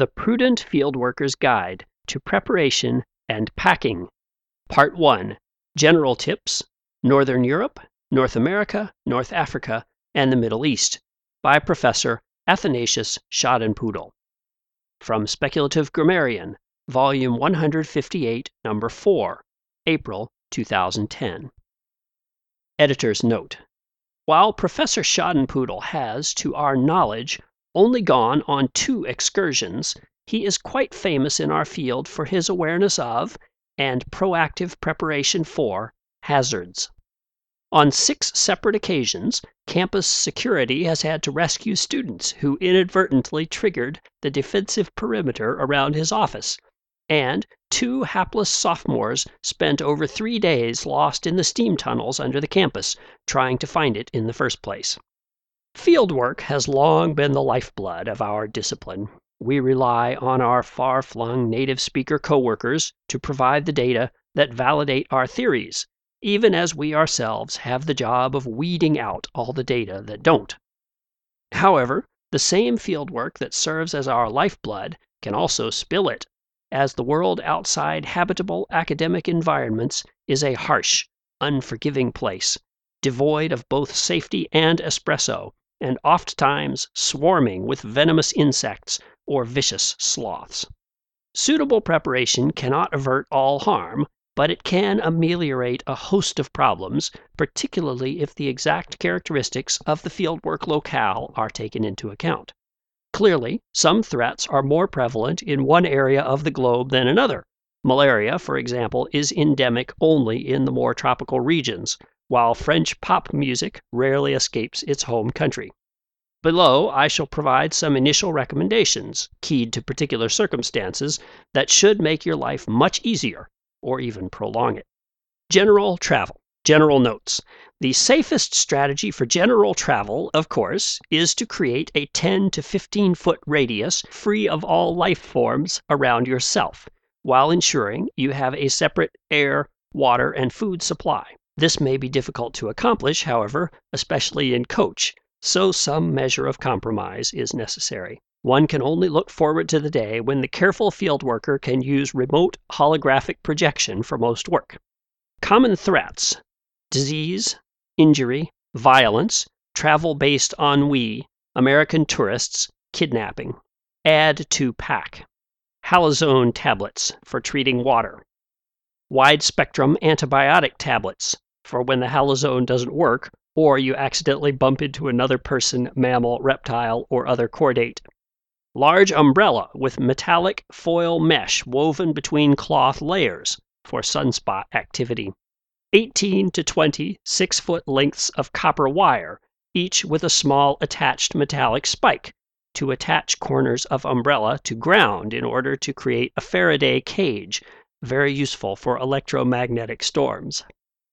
The Prudent Field Worker's Guide to Preparation and Packing. Part 1 General Tips Northern Europe, North America, North Africa, and the Middle East by Professor Athanasius Schadenpudel. From Speculative Grammarian, Volume 158, Number 4, April 2010. Editor's Note While Professor Schadenpudel has, to our knowledge, only gone on two excursions, he is quite famous in our field for his awareness of, and proactive preparation for, hazards. On six separate occasions, campus security has had to rescue students who inadvertently triggered the defensive perimeter around his office, and two hapless sophomores spent over three days lost in the steam tunnels under the campus, trying to find it in the first place. Field work has long been the lifeblood of our discipline. We rely on our far flung native speaker coworkers to provide the data that validate our theories, even as we ourselves have the job of weeding out all the data that don't. However, the same field work that serves as our lifeblood can also spill it, as the world outside habitable academic environments is a harsh, unforgiving place, devoid of both safety and espresso, and ofttimes swarming with venomous insects or vicious sloths. Suitable preparation cannot avert all harm, but it can ameliorate a host of problems, particularly if the exact characteristics of the fieldwork locale are taken into account. Clearly, some threats are more prevalent in one area of the globe than another. Malaria, for example, is endemic only in the more tropical regions, while French pop music rarely escapes its home country. Below, I shall provide some initial recommendations, keyed to particular circumstances, that should make your life much easier, or even prolong it. General travel. General notes. The safest strategy for general travel, of course, is to create a 10 to 15 foot radius free of all life forms around yourself, while ensuring you have a separate air, water, and food supply. This may be difficult to accomplish, however, especially in coach, so some measure of compromise is necessary. One can only look forward to the day when the careful field worker can use remote holographic projection for most work. Common threats disease, injury, violence, travel based ennui, American tourists, kidnapping. Add to pack. Halazone tablets for treating water. Wide spectrum antibiotic tablets for when the halazone doesn't work or you accidentally bump into another person, mammal, reptile, or other chordate. Large umbrella with metallic foil mesh woven between cloth layers for sunspot activity. 18 to 20 6 foot lengths of copper wire, each with a small attached metallic spike to attach corners of umbrella to ground in order to create a Faraday cage, very useful for electromagnetic storms.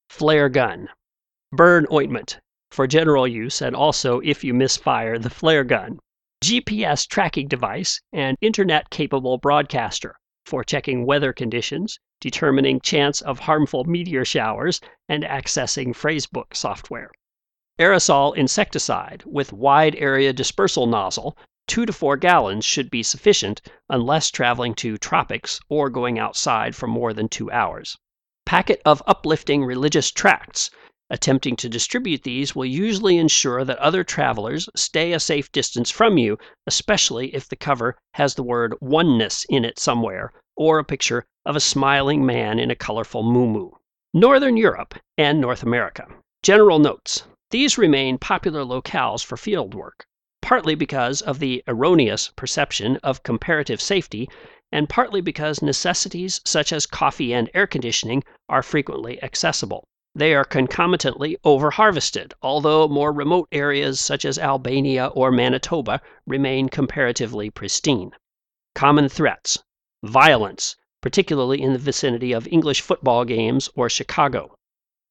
Flare gun. Burn ointment for general use and also if you misfire the flare gun. GPS tracking device and internet capable broadcaster for checking weather conditions, determining chance of harmful meteor showers, and accessing phrasebook software. Aerosol insecticide with wide area dispersal nozzle, 2 to 4 gallons should be sufficient unless traveling to tropics or going outside for more than 2 hours packet of uplifting religious tracts. Attempting to distribute these will usually ensure that other travelers stay a safe distance from you, especially if the cover has the word oneness in it somewhere, or a picture of a smiling man in a colorful moo Northern Europe and North America. General notes. These remain popular locales for field work, partly because of the erroneous perception of comparative safety and partly because necessities such as coffee and air conditioning are frequently accessible. They are concomitantly overharvested, although more remote areas such as Albania or Manitoba remain comparatively pristine. Common threats violence, particularly in the vicinity of English football games or Chicago.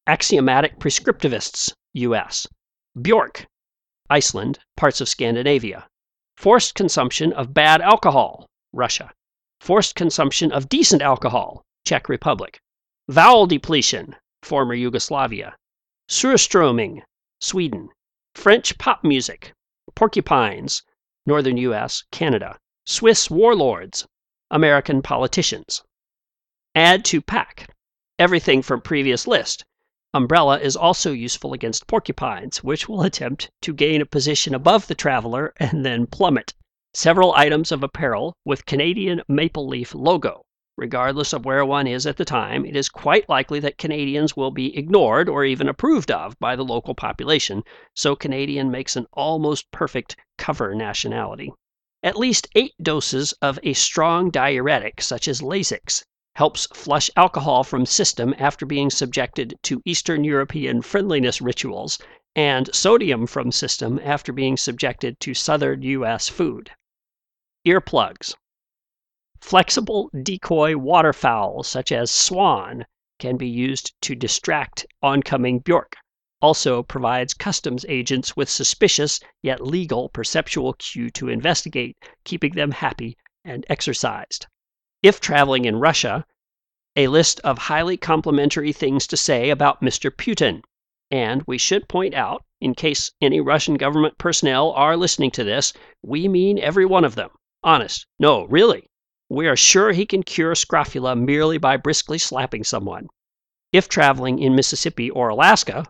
Axiomatic prescriptivists, US. Bjork, Iceland, parts of Scandinavia. Forced consumption of bad alcohol, Russia forced consumption of decent alcohol, Czech Republic, vowel depletion, former Yugoslavia, surströmming, Sweden, French pop music, porcupines, northern US, Canada, Swiss warlords, American politicians. Add to pack everything from previous list. Umbrella is also useful against porcupines, which will attempt to gain a position above the traveler and then plummet. Several items of apparel with Canadian maple leaf logo. Regardless of where one is at the time, it is quite likely that Canadians will be ignored or even approved of by the local population, so Canadian makes an almost perfect cover nationality. At least eight doses of a strong diuretic, such as Lasix, helps flush alcohol from system after being subjected to Eastern European friendliness rituals, and sodium from system after being subjected to Southern U.S. food. Earplugs. Flexible decoy waterfowl, such as swan, can be used to distract oncoming bjork also provides customs agents with suspicious yet legal perceptual cue to investigate, keeping them happy and exercised. If traveling in Russia, a list of highly complimentary things to say about Mr. Putin. And we should point out, in case any Russian government personnel are listening to this, we mean every one of them. Honest. No, really. We are sure he can cure scrofula merely by briskly slapping someone. If traveling in Mississippi or Alaska,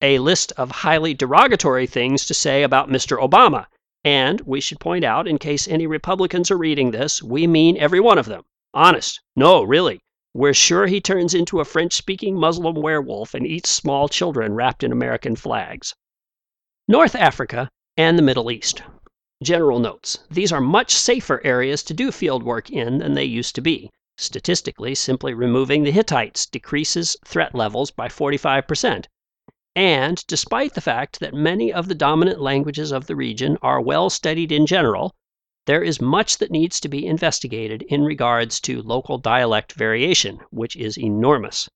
a list of highly derogatory things to say about Mr. Obama. And we should point out, in case any Republicans are reading this, we mean every one of them. Honest. No, really. We're sure he turns into a French speaking Muslim werewolf and eats small children wrapped in American flags. North Africa and the Middle East. General notes These are much safer areas to do field work in than they used to be. Statistically, simply removing the Hittites decreases threat levels by 45%. And despite the fact that many of the dominant languages of the region are well studied in general, there is much that needs to be investigated in regards to local dialect variation, which is enormous.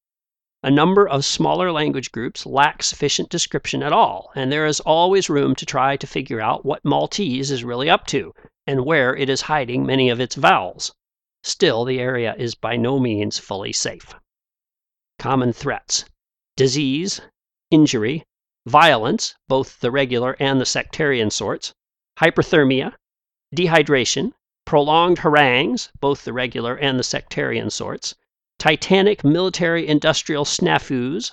A number of smaller language groups lack sufficient description at all, and there is always room to try to figure out what Maltese is really up to and where it is hiding many of its vowels. Still, the area is by no means fully safe. Common threats disease, injury, violence, both the regular and the sectarian sorts, hyperthermia, dehydration, prolonged harangues, both the regular and the sectarian sorts, titanic military industrial snafus,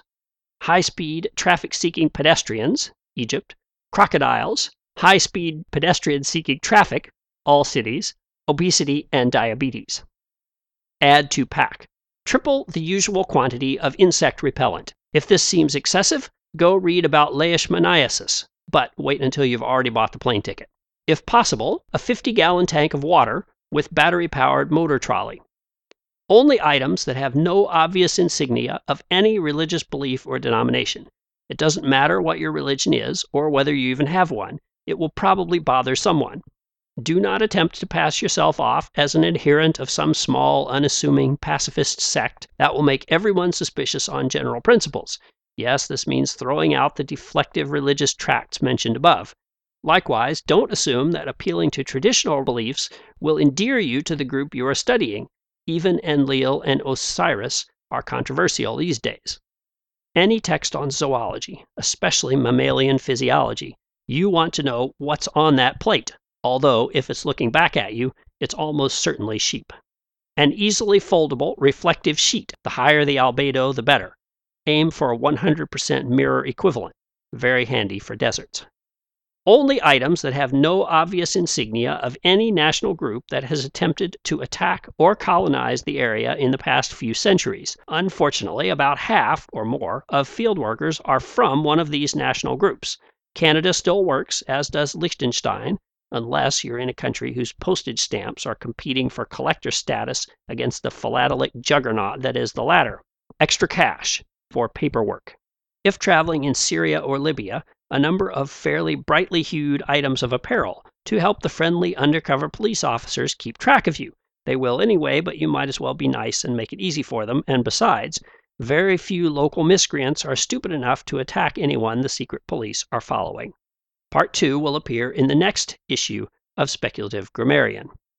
high speed traffic seeking pedestrians, Egypt, crocodiles, high speed pedestrian seeking traffic, all cities, obesity, and diabetes. Add to pack. Triple the usual quantity of insect repellent. If this seems excessive, go read about leishmaniasis, but wait until you've already bought the plane ticket. If possible, a 50 gallon tank of water with battery powered motor trolley. Only items that have no obvious insignia of any religious belief or denomination. It doesn't matter what your religion is or whether you even have one, it will probably bother someone. Do not attempt to pass yourself off as an adherent of some small, unassuming pacifist sect that will make everyone suspicious on general principles. Yes, this means throwing out the deflective religious tracts mentioned above. Likewise, don't assume that appealing to traditional beliefs will endear you to the group you are studying. Even Enlil and Osiris are controversial these days. Any text on zoology, especially mammalian physiology, you want to know what's on that plate although if it's looking back at you, it's almost certainly sheep. An easily foldable reflective sheet. The higher the albedo, the better. Aim for a 100% mirror equivalent. Very handy for deserts. Only items that have no obvious insignia of any national group that has attempted to attack or colonize the area in the past few centuries. Unfortunately, about half or more of field workers are from one of these national groups. Canada still works, as does Liechtenstein, unless you're in a country whose postage stamps are competing for collector status against the philatelic juggernaut that is the latter. Extra cash for paperwork. If traveling in Syria or Libya, a number of fairly brightly hued items of apparel to help the friendly undercover police officers keep track of you. They will anyway, but you might as well be nice and make it easy for them. And besides, very few local miscreants are stupid enough to attack anyone the secret police are following. Part 2 will appear in the next issue of Speculative Grammarian.